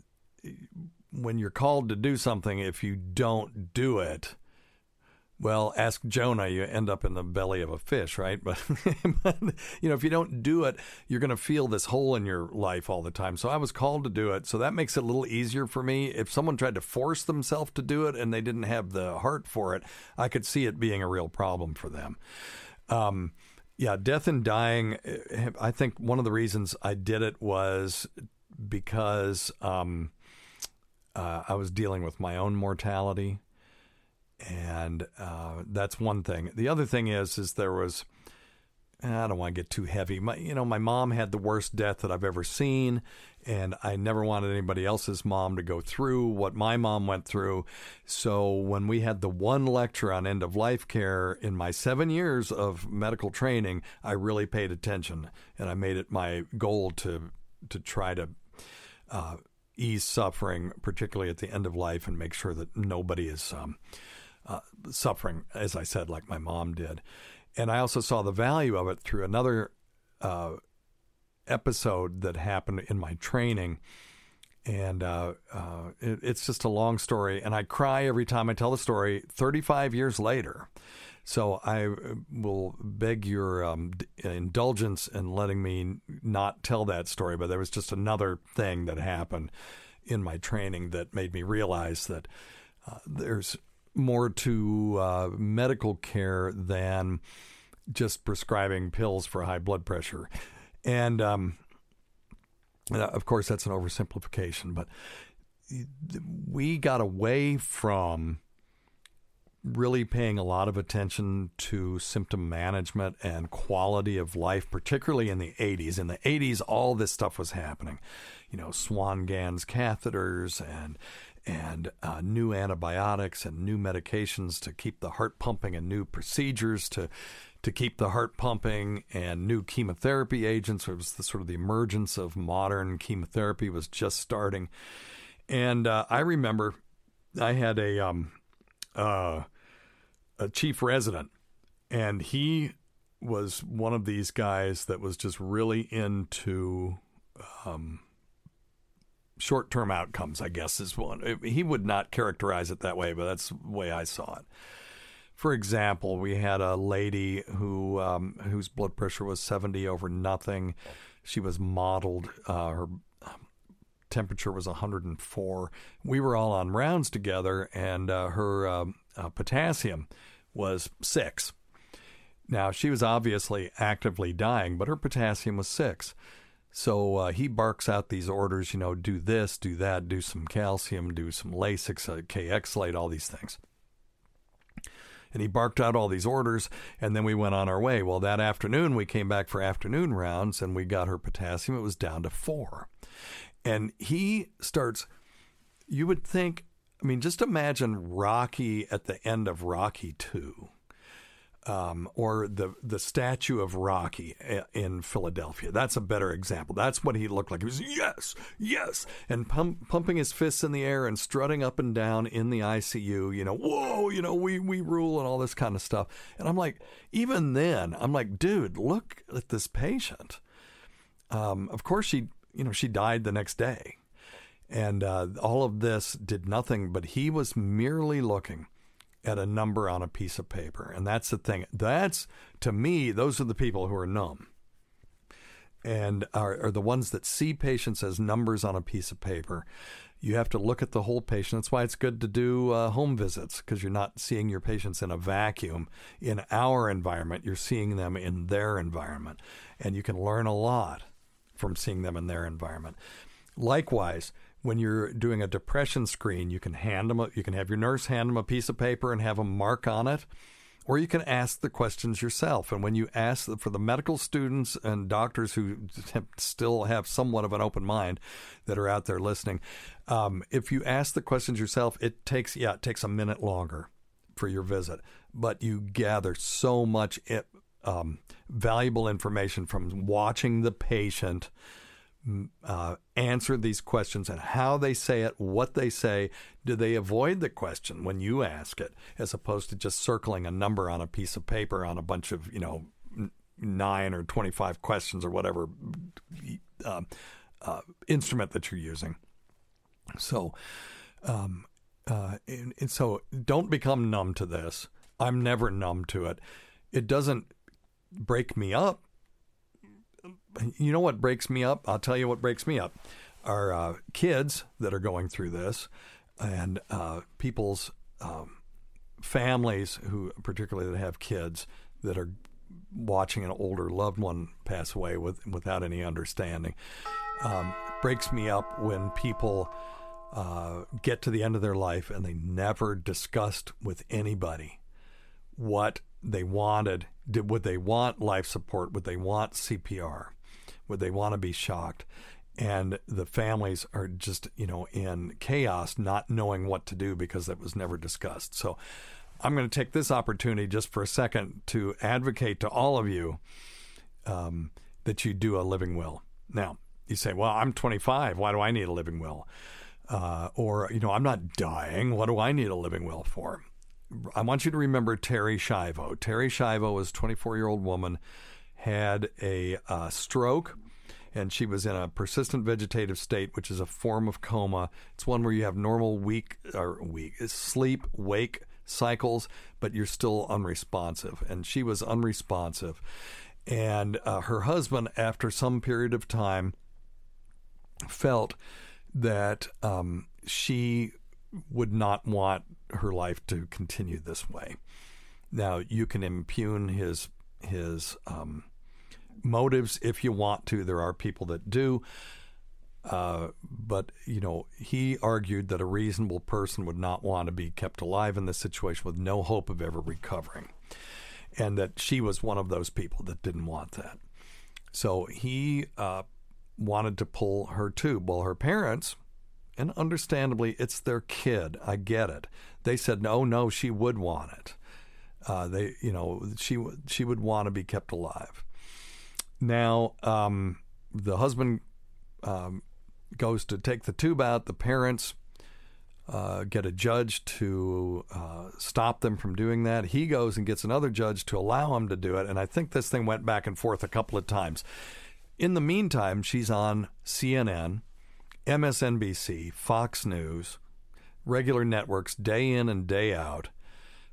when you're called to do something, if you don't do it, well, ask Jonah, you end up in the belly of a fish, right? But, but you know, if you don't do it, you're going to feel this hole in your life all the time. So I was called to do it. So that makes it a little easier for me. If someone tried to force themselves to do it and they didn't have the heart for it, I could see it being a real problem for them. Um, yeah, death and dying. eh, I think one of the reasons I did it was because um, uh, I was dealing with my own mortality and uh, that's one thing. The other thing is, is there was, I don't want to get too heavy. My, you know, my mom had the worst death that I've ever seen, and I never wanted anybody else's mom to go through what my mom went through. So when we had the one lecture on end of life care in my seven years of medical training, I really paid attention, and I made it my goal to to try to. Uh, ease suffering, particularly at the end of life, and make sure that nobody is um, uh, suffering, as I said, like my mom did. And I also saw the value of it through another uh, episode that happened in my training. And uh, uh, it, it's just a long story. And I cry every time I tell the story 35 years later. So I uh, will beg your um, indulgence in letting me not tell that story. But there was just another thing that happened in my training that made me realize that uh, there's more to uh, medical care than just prescribing pills for high blood pressure. And um, uh, of course, that's an oversimplification, but we got away from really paying a lot of attention to symptom management and quality of life, particularly in the 80s. In the 80s, all this stuff was happening. You know, Swan Ganz catheters and and uh, new antibiotics and new medications to keep the heart pumping and new procedures to to keep the heart pumping and new chemotherapy agents. It was the sort of the emergence of modern chemotherapy was just starting, and uh, I remember I had a um, uh, a chief resident, and he was one of these guys that was just really into um, short term outcomes, I guess is one. He would not characterize it that way, but that's the way I saw it. For example, we had a lady who um, whose blood pressure was 70 over nothing. She was mottled. Uh, her temperature was 104. We were all on rounds together, and uh, her um, uh, potassium was six. Now, she was obviously actively dying, but her potassium was six. So uh, he barks out these orders, you know, do this, do that, do some calcium, do some Lasix, uh, Kayexalate, all these things. And he barked out all these orders, and then we went on our way. Well, that afternoon, we came back for afternoon rounds, and we got her potassium. It was down to four. And he starts, you would think, I mean, just imagine Rocky at the end of Rocky 2 um, or the the statue of Rocky in Philadelphia. That's a better example. That's what he looked like. He was yes, yes, and pump, pumping his fists in the air and strutting up and down in the ICU. You know, whoa, you know, we we rule and all this kind of stuff. And I'm like, even then, I'm like, dude, look at this patient. Um, of course, she you know she died the next day, and uh, all of this did nothing. But he was merely looking at a number on a piece of paper. And that's the thing. That's, to me, those are the people who are numb and are, are, the ones that see patients as numbers on a piece of paper. You have to look at the whole patient. That's why it's good to do uh, home visits because you're not seeing your patients in a vacuum. In our environment, you're seeing them in their environment. And you can learn a lot from seeing them in their environment. Likewise, when you're doing a depression screen, you can hand them, a, you can have your nurse hand them a piece of paper and have them mark on it, or you can ask the questions yourself. And when you ask for the medical students and doctors who still have somewhat of an open mind that are out there listening, um, if you ask the questions yourself, it takes yeah, it takes a minute longer for your visit, but you gather so much um, valuable information from watching the patient uh, answer these questions and how they say it, what they say. Do they avoid the question when you ask it, as opposed to just circling a number on a piece of paper on a bunch of you know nine or twenty five questions or whatever uh, uh, instrument that you're using? So, um, uh, and, and so don't become numb to this. I'm never numb to it. It doesn't break me up you know what breaks me up? I'll tell you what breaks me up are uh, kids that are going through this and uh, people's um, families who, particularly that have kids that are watching an older loved one pass away with, without any understanding. Um, breaks me up when people uh, get to the end of their life and they never discussed with anybody what they wanted. Did would they want life support? Would they want CPR? Would they want to be shocked? And the families are just, you know, in chaos, not knowing what to do because that was never discussed. So I'm going to take this opportunity just for a second to advocate to all of you um, that you do a living will. Now, you say, well, I'm 25. Why do I need a living will? Uh, or, you know, I'm not dying. What do I need a living will for? I want you to remember Terri Schiavo. Terri Schiavo was a 24 year old woman had a uh, stroke and she was in a persistent vegetative state, which is a form of coma. It's one where you have normal week or week sleep wake cycles, but you're still unresponsive. And she was unresponsive. And uh, her husband, after some period of time, felt that um, she would not want her life to continue this way. Now you can impugn his his um, motives if you want to. There are people that do. Uh, but, you know, he argued that a reasonable person would not want to be kept alive in this situation with no hope of ever recovering. And that she was one of those people that didn't want that. So he uh, wanted to pull her tube. Well, her parents, and understandably, it's their kid. I get it. They said, no, no, she would want it. Uh, they, you know, she she would want to be kept alive. Now, um, the husband um, goes to take the tube out. The parents uh, get a judge to uh, stop them from doing that. He goes and gets another judge to allow him to do it. And I think this thing went back and forth a couple of times. In the meantime, she's on CNN, MSNBC, Fox News, regular networks, day in and day out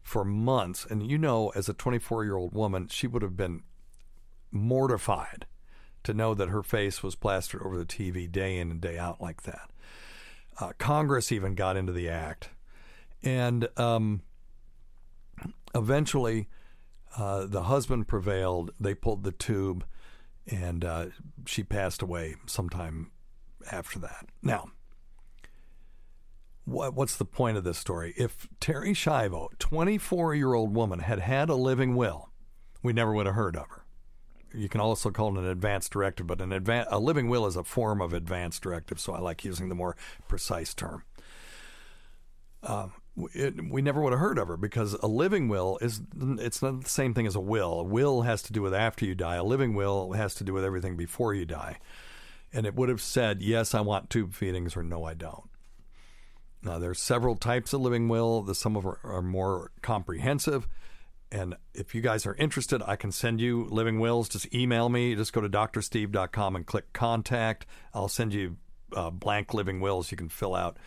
for months. And you know, as a 24 year old woman, she would have been mortified to know that her face was plastered over the TV day in and day out like that. Uh, Congress even got into the act. And um, eventually, Uh, the husband prevailed. They pulled the tube, and uh, she passed away sometime after that. Now, what, what's the point of this story? If Terri Schiavo, 24 year old woman, had had a living will, we never would have heard of her. You can also call it an advance directive, but an advan- a living will is a form of advance directive, so I like using the more precise term. Um, it, we never would have heard of her because a living will is it's not the same thing as a will. A will has to do with after you die. A living will has to do with everything before you die. And it would have said, yes, I want tube feedings, or no, I don't. Now, there's several types of living will. The, some of are more comprehensive. And if you guys are interested, I can send you living wills. Just email me. Just go to drsteve.com and click contact. I'll send you uh, blank living wills you can fill out.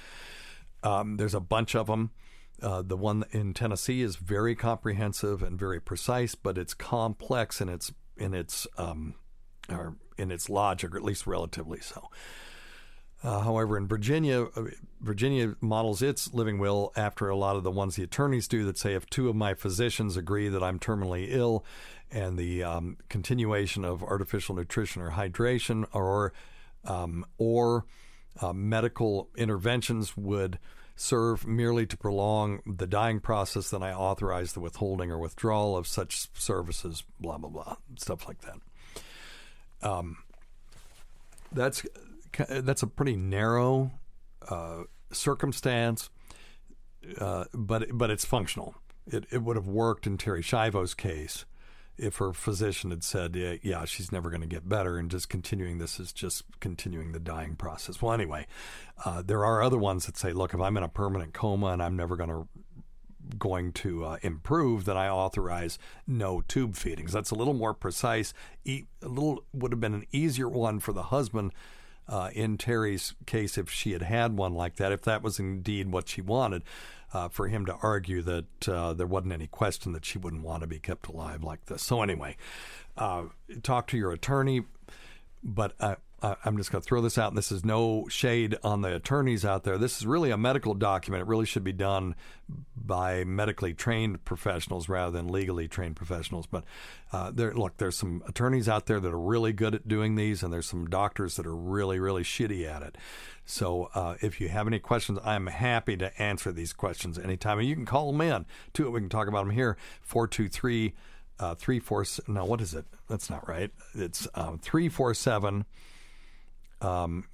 Um, there's a bunch of them. Uh, the one in Tennessee is very comprehensive and very precise, but it's complex in its in its um, or in its logic, or at least relatively so. Uh, however, in Virginia, uh, Virginia models its living will after a lot of the ones the attorneys do that say if two of my physicians agree that I'm terminally ill and the um, continuation of artificial nutrition or hydration or um, or uh, medical interventions would serve merely to prolong the dying process, then I authorize the withholding or withdrawal of such services, blah, blah, blah, stuff like that. Um, that's that's a pretty narrow uh, circumstance, uh, but but it's functional. It it would have worked in Terri Schiavo's case if her physician had said, yeah, yeah she's never going to get better, and just continuing this is just continuing the dying process. Well, anyway, uh, there are other ones that say, look, if I'm in a permanent coma and I'm never going to going to uh, improve, then I authorize no tube feedings. That's a little more precise. E- a little would have been an easier one for the husband uh, in Terri's case if she had had one like that, if that was indeed what she wanted, uh, for him to argue that uh, there wasn't any question that she wouldn't want to be kept alive like this. So, anyway, uh, talk to your attorney, but uh, I'm just going to throw this out, and this is no shade on the attorneys out there. This is really a medical document. It really should be done by medically trained professionals rather than legally trained professionals. But uh, there, look, there's some attorneys out there that are really good at doing these, and there's some doctors that are really, really shitty at it. So uh, if you have any questions, I'm happy to answer these questions anytime. And you can call them in, too. We can talk about them here, 423 uh, 347. No, what is it? That's not right. It's um, 347- um,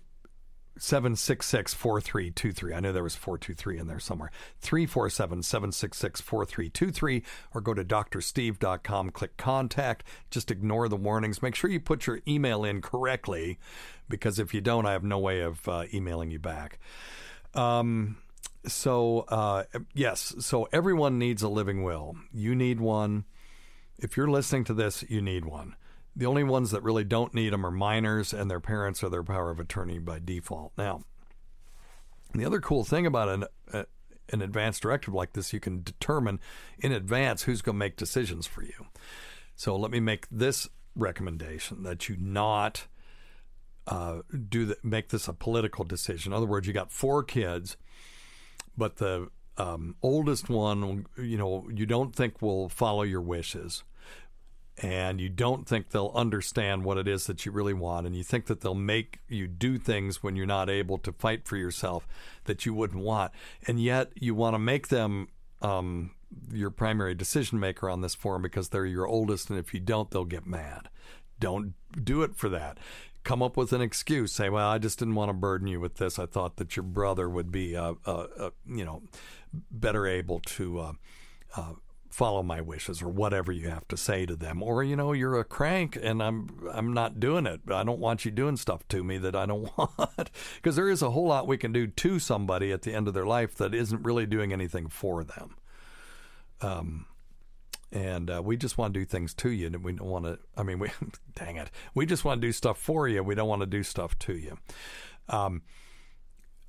766 4323. I know there was 423 in there somewhere. 347 766 4323. Or go to drsteve.com, click contact. Just ignore the warnings. Make sure you put your email in correctly because if you don't, I have no way of uh, emailing you back. Um, so, uh, yes, so everyone needs a living will. You need one. If you're listening to this, you need one. The only ones that really don't need them are minors, and their parents are their power of attorney by default. Now, the other cool thing about an uh, an advance directive like this, you can determine in advance who's going to make decisions for you. So let me make this recommendation that you not uh, do the, make this a political decision. In other words, you got four kids, but the um, oldest one, you know, you don't think will follow your wishes and you don't think they'll understand what it is that you really want, and you think that they'll make you do things when you're not able to fight for yourself that you wouldn't want, and yet you want to make them um, your primary decision maker on this forum because they're your oldest, and if you don't, they'll get mad. Don't do it for that. Come up with an excuse. Say, "Well, I just didn't want to burden you with this. I thought that your brother would be, uh, uh, uh, you know, better able to." Follow my wishes or whatever you have to say to them. Or you know you're a crank and I'm I'm not doing it. I don't want you doing stuff to me that I don't want. Because there is a whole lot we can do to somebody at the end of their life that isn't really doing anything for them. Um and uh, we just want to do things to you and we don't want to I mean we dang it we just want to do stuff for you. We don't want to do stuff to you. Um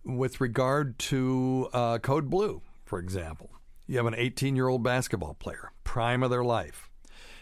with regard to uh, code blue for example you have an 18 year old basketball player, prime of their life,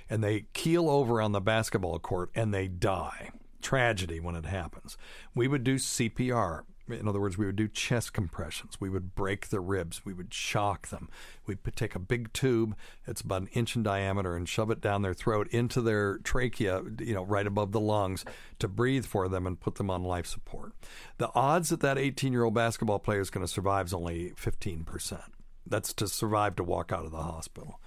and they keel over on the basketball court and they die. Tragedy when it happens. We would do CPR. In other words, we would do chest compressions. We would break their ribs. We would shock them. We'd take a big tube, it's about an inch in diameter, and shove it down their throat into their trachea, you know, right above the lungs, to breathe for them and put them on life support. The odds that that 18 year old basketball player is going to survive is only 15%. That's to survive to walk out of the hospital.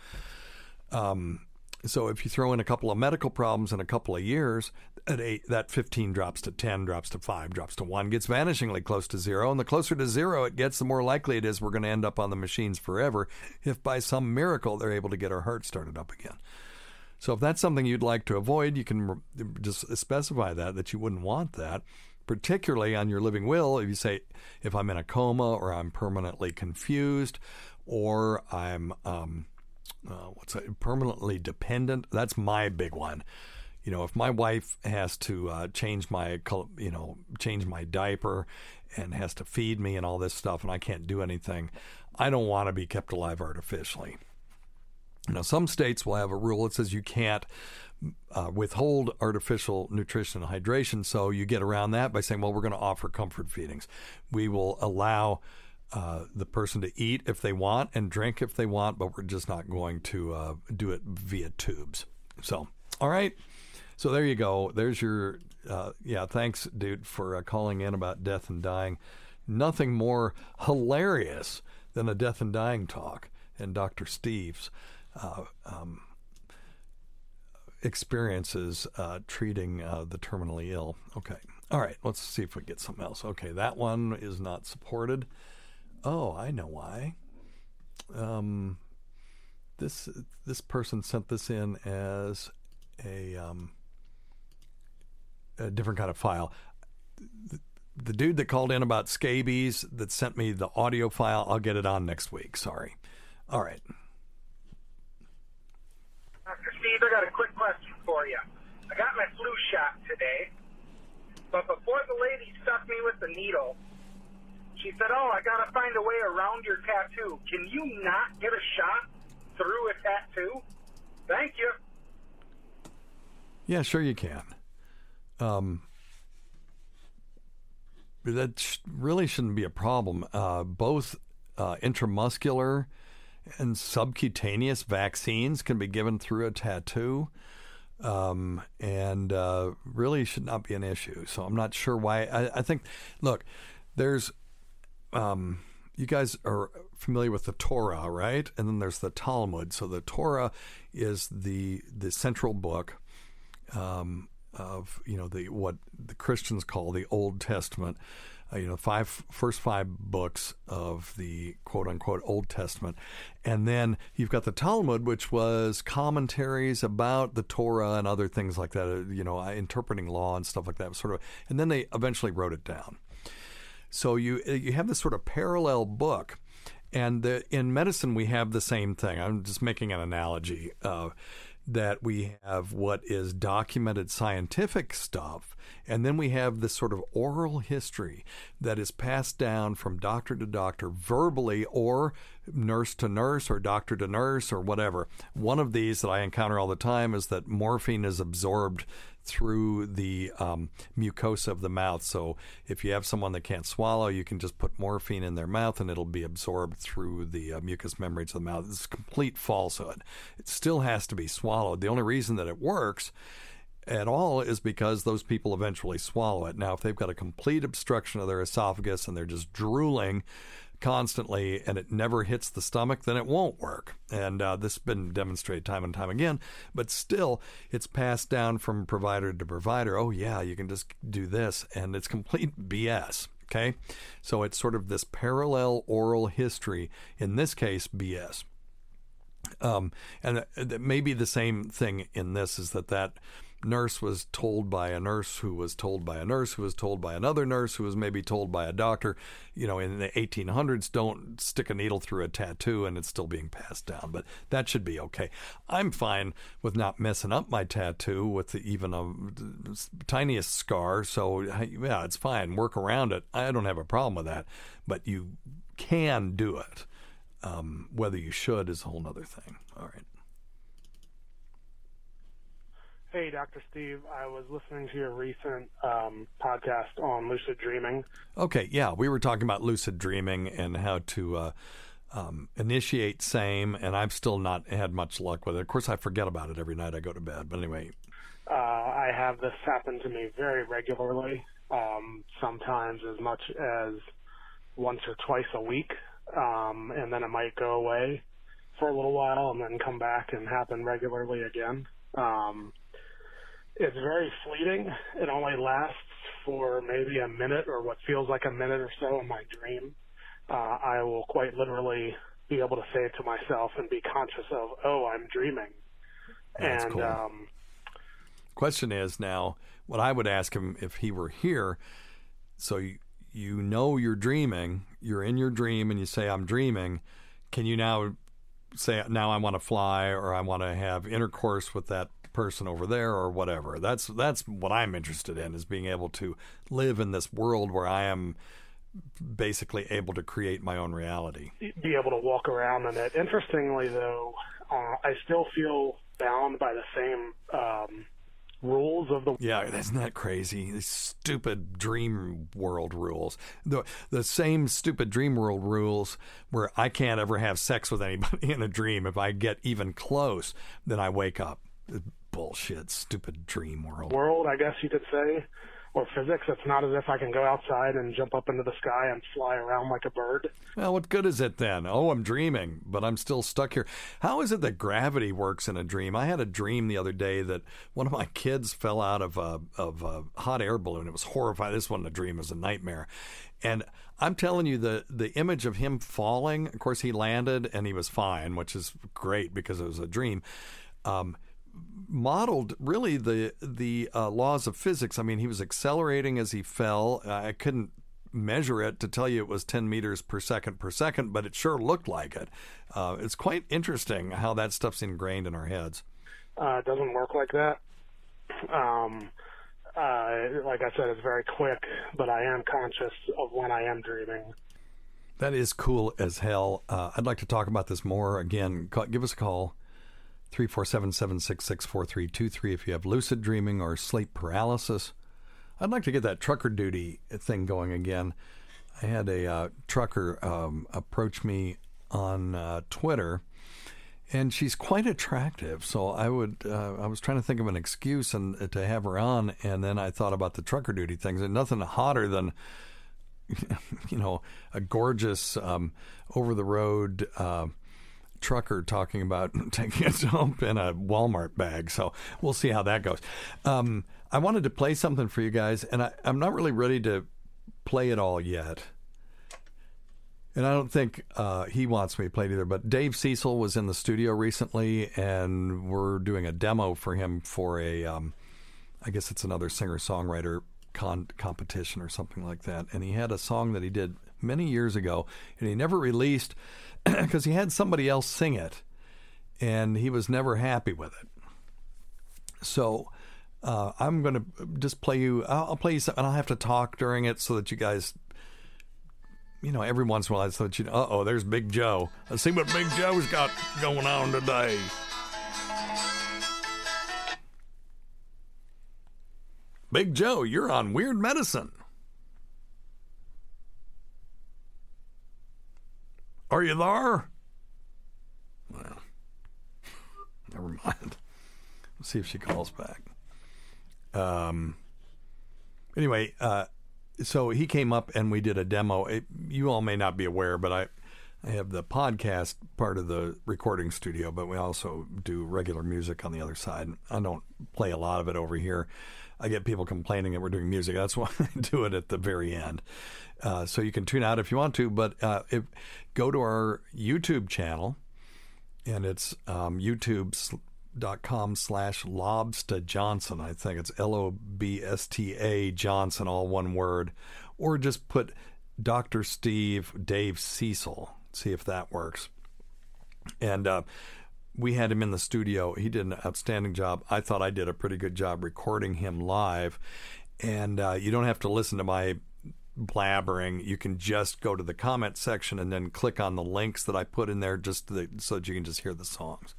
Um, so if you throw in a couple of medical problems in a couple of years, eight, that 15 drops to 10, drops to 5, drops to 1, gets vanishingly close to zero. And the closer to zero it gets, the more likely it is we're going to end up on the machines forever if by some miracle they're able to get our heart started up again. So if that's something you'd like to avoid, you can just specify that, that you wouldn't want that. Particularly on your living will, if you say, if I'm in a coma or I'm permanently confused or I'm, um, uh, what's that, permanently dependent. That's my big one. You know, if my wife has to uh, change my, you know, change my diaper and has to feed me and all this stuff, and I can't do anything, I don't want to be kept alive artificially. Now, some states will have a rule that says you can't uh, withhold artificial nutrition and hydration, so you get around that by saying, well, we're going to offer comfort feedings. We will allow uh, the person to eat if they want and drink if they want, but we're just not going to uh, do it via tubes. So, all right. So there you go. There's your, uh, yeah, thanks, dude, for uh, calling in about death and dying. Nothing more hilarious than a death and dying talk and Dr. Steve's uh, um, experiences treating the terminally ill. Okay. All right. Let's see if we get something else. Okay. That one is not supported. Oh, I know why. Um, this this person sent this in as a um, a different kind of file. The, the dude that called in about scabies that sent me the audio file, I'll get it on next week. Sorry. All right. Steve, I got a quick question for you. I got my flu shot today, but before the lady stuck me with the needle, she said, "Oh, I got to find a way around your tattoo. Can you not get a shot through a tattoo?" Thank you. Yeah, sure you can. Um, that really shouldn't be a problem. Uh, both uh, intramuscular and subcutaneous vaccines can be given through a tattoo. Um, and uh, really should not be an issue. So I'm not sure why. I, I think, look, there's um, you guys are familiar with the Torah, right? And then there's the Talmud. So the Torah is the the central book um, of you know the what the Christians call the Old Testament. Uh, you know, five first five books of the quote unquote Old Testament, and then you've got the Talmud, which was commentaries about the Torah and other things like that. Uh, you know, interpreting law and stuff like that. Sort of, and then they eventually wrote it down. So you you have this sort of parallel book, and the, in medicine we have the same thing. I'm just making an analogy. Uh, that we have what is documented scientific stuff, and then we have this sort of oral history that is passed down from doctor to doctor verbally or nurse to nurse or doctor to nurse or whatever. One of these that I encounter all the time is that morphine is absorbed through the um, mucosa of the mouth. So if you have someone that can't swallow, you can just put morphine in their mouth and it'll be absorbed through the uh, mucous membranes of the mouth. It's complete falsehood. It still has to be swallowed. The only reason that it works at all is because those people eventually swallow it. Now, if they've got a complete obstruction of their esophagus and they're just drooling, constantly and it never hits the stomach, then it won't work. And uh, this has been demonstrated time and time again. But still, it's passed down from provider to provider. Oh, yeah, you can just do this. And it's complete BS. Okay. So it's sort of this parallel oral history, in this case, BS. Um, and maybe the same thing in this is that that nurse was told by a nurse who was told by a nurse who was told by another nurse who was maybe told by a doctor. You know, in the 1800s, don't stick a needle through a tattoo and it's still being passed down, but that should be okay. I'm fine with not messing up my tattoo with even a tiniest scar, so yeah, it's fine. Work around it. I don't have a problem with that, but you can do it. Um, whether you should is a whole other thing. All right. Hey, Dr. Steve. I was listening to your recent um, podcast on lucid dreaming. Okay, yeah, we were talking about lucid dreaming and how to uh, um, initiate same, and I've still not had much luck with it. Of course, I forget about it every night I go to bed. But anyway, Uh, I have this happen to me very regularly, um, sometimes as much as once or twice a week, um, and then it might go away for a little while and then come back and happen regularly again. Um, it's very fleeting. It only lasts for maybe a minute or what feels like a minute or so in my dream. Uh, I will quite literally be able to say it to myself and be conscious of, oh, I'm dreaming. That's and cool. um, question is now what I would ask him if he were here. So you, you know you're dreaming, you're in your dream, and you say I'm dreaming. Can you now say now I want to fly or I want to have intercourse with that person over there or whatever? That's that's what I'm interested in is being able to live in this world where I am basically able to create my own reality. be able to walk around in it. Interestingly, though, uh, I still feel bound by the same um, rules of the. Yeah, isn't that crazy? These stupid dream world rules. The the same stupid dream world rules where I can't ever have sex with anybody in a dream. If I get even close, then I wake up. Bullshit, stupid dream world. World, I guess you could say, or physics. It's not as if I can go outside and jump up into the sky and fly around like a bird. Well, what good is it then? Oh, I'm dreaming, but I'm still stuck here. How is it that gravity works in a dream? I had a dream the other day that one of my kids fell out of a of a hot air balloon. It was horrifying. This wasn't a dream; it was a nightmare. And I'm telling you, the the image of him falling. Of course, he landed and he was fine, which is great because it was a dream. Um, modeled really the the uh, laws of physics. I mean, he was accelerating as he fell. I couldn't measure it to tell you it was 10 meters per second per second, but it sure looked like it. Uh, it's quite interesting how that stuff's ingrained in our heads. Uh, it doesn't work like that. Um, uh, like I said, it's very quick, but I am conscious of when I am dreaming. That is cool as hell. Uh, I'd like to talk about this more. Again, call, give us a call. 347-766-4323 if you have lucid dreaming or sleep paralysis. I'd like to get that trucker duty thing going again. I had a uh, trucker um, approach me on uh, Twitter, and she's quite attractive. So I would, uh, I was trying to think of an excuse and uh, to have her on, and then I thought about the trucker duty things, and nothing hotter than, you know, a gorgeous um, over the road. Trucker talking about taking a dump in a Walmart bag. So we'll see how that goes. Um, I wanted to play something for you guys, and I, I'm not really ready to play it all yet. And I don't think uh, he wants me to play it either. But Dave Cecil was in the studio recently, and we're doing a demo for him for a, um, I guess it's another singer songwriter con- competition or something like that. And he had a song that he did many years ago, and he never released because he had somebody else sing it, and he was never happy with it. So uh, I'm going to just play you. I'll, I'll play you and I'll have to talk during it so that you guys, you know, every once in a while, so that you know, uh oh, there's Big Joe. Let's see what Big Joe's got going on today. Big Joe, you're on Weird Medicine. Are you there? Well, never mind. Let's see if she calls back. Um. Anyway, uh, so he came up and we did a demo. It, you all may not be aware, but I, I have the podcast part of the recording studio, but we also do regular music on the other side. I don't play a lot of it over here. I get people complaining that we're doing music. That's why I do it at the very end. Uh, so you can tune out if you want to, but uh, if, go to our YouTube channel, and it's um, youtube.com slash Lobsta Johnson. I think it's L O B S T A Johnson, all one word, or just put Dr. Steve Dave Cecil. See if that works. And uh, we had him in the studio. He did an outstanding job. I thought I did a pretty good job recording him live. And uh, you don't have to listen to my blabbering. You can just go to the comment section and then click on the links that I put in there just to, so that you can just hear the songs.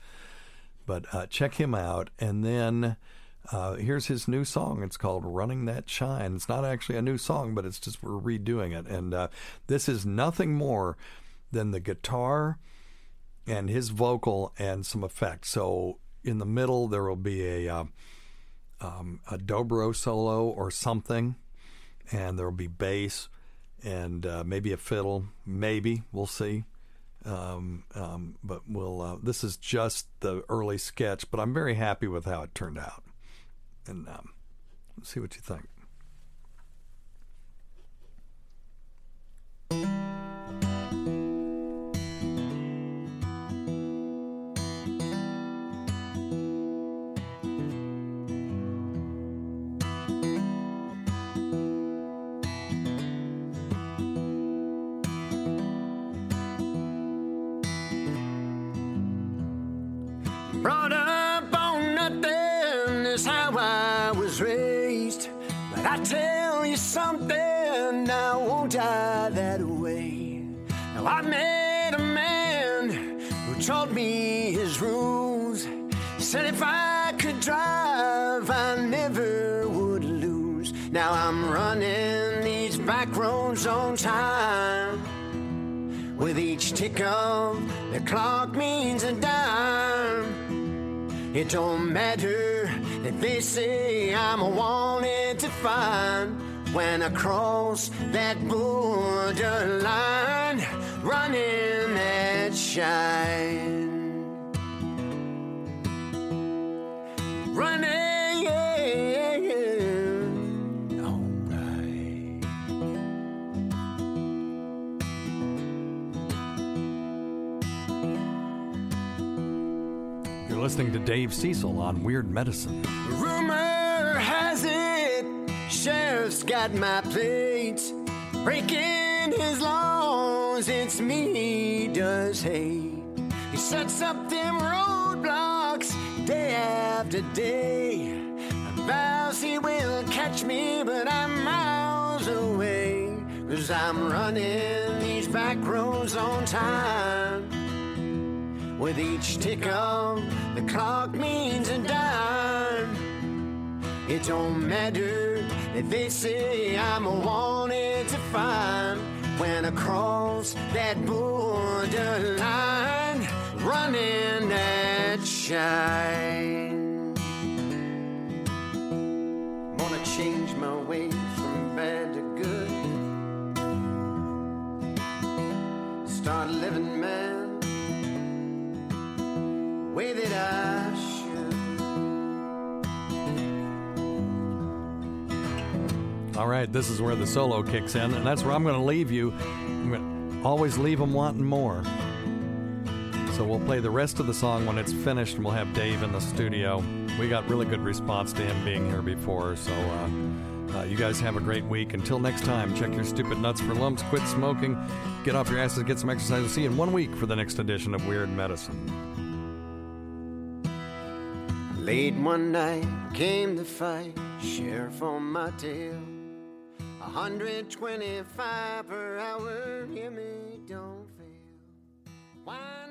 But uh, check him out. And then Uh, here's his new song. It's called "Running That Shine." It's not actually a new song, but it's just we're redoing it. And uh, this is nothing more than the guitar and his vocal and some effects. So in the middle there will be a uh, um, a dobro solo or something, and there will be bass and uh, maybe a fiddle. Maybe we'll see. Um, um, but we'll. Uh, this is just the early sketch, but I'm very happy with how it turned out, and um, see what you think. Time. With each tick of the clock means a dime. It don't matter if they say I'm wanted to find when I cross that borderline, running that shine. Listening to Dave Cecil on Weird Medicine. Rumor has it, sheriff's got my plates. Breaking his laws, it's me he does hate. He sets up them roadblocks day after day. Vows he will catch me, but I'm miles away. Cause I'm running these back roads on time. With each tick of clock means a dime. It don't matter if they say I'm a wanted to find when I cross that borderline, running that shine. Wanna change my ways from bad to good. Start living, way that I should. All right, this is where the solo kicks in, and that's where I'm going to leave you. I'm going to always leave them wanting more. So we'll play the rest of the song when it's finished, and we'll have Dave in the studio. We got really good response to him being here before, so uh, uh, you guys have a great week. Until next time, check your stupid nuts for lumps, quit smoking, get off your asses, get some exercise. We'll see you in one week for the next edition of Weird Medicine. Late one night came the fight, sheriff on my tail. 125 per hour, hear me, don't fail. Why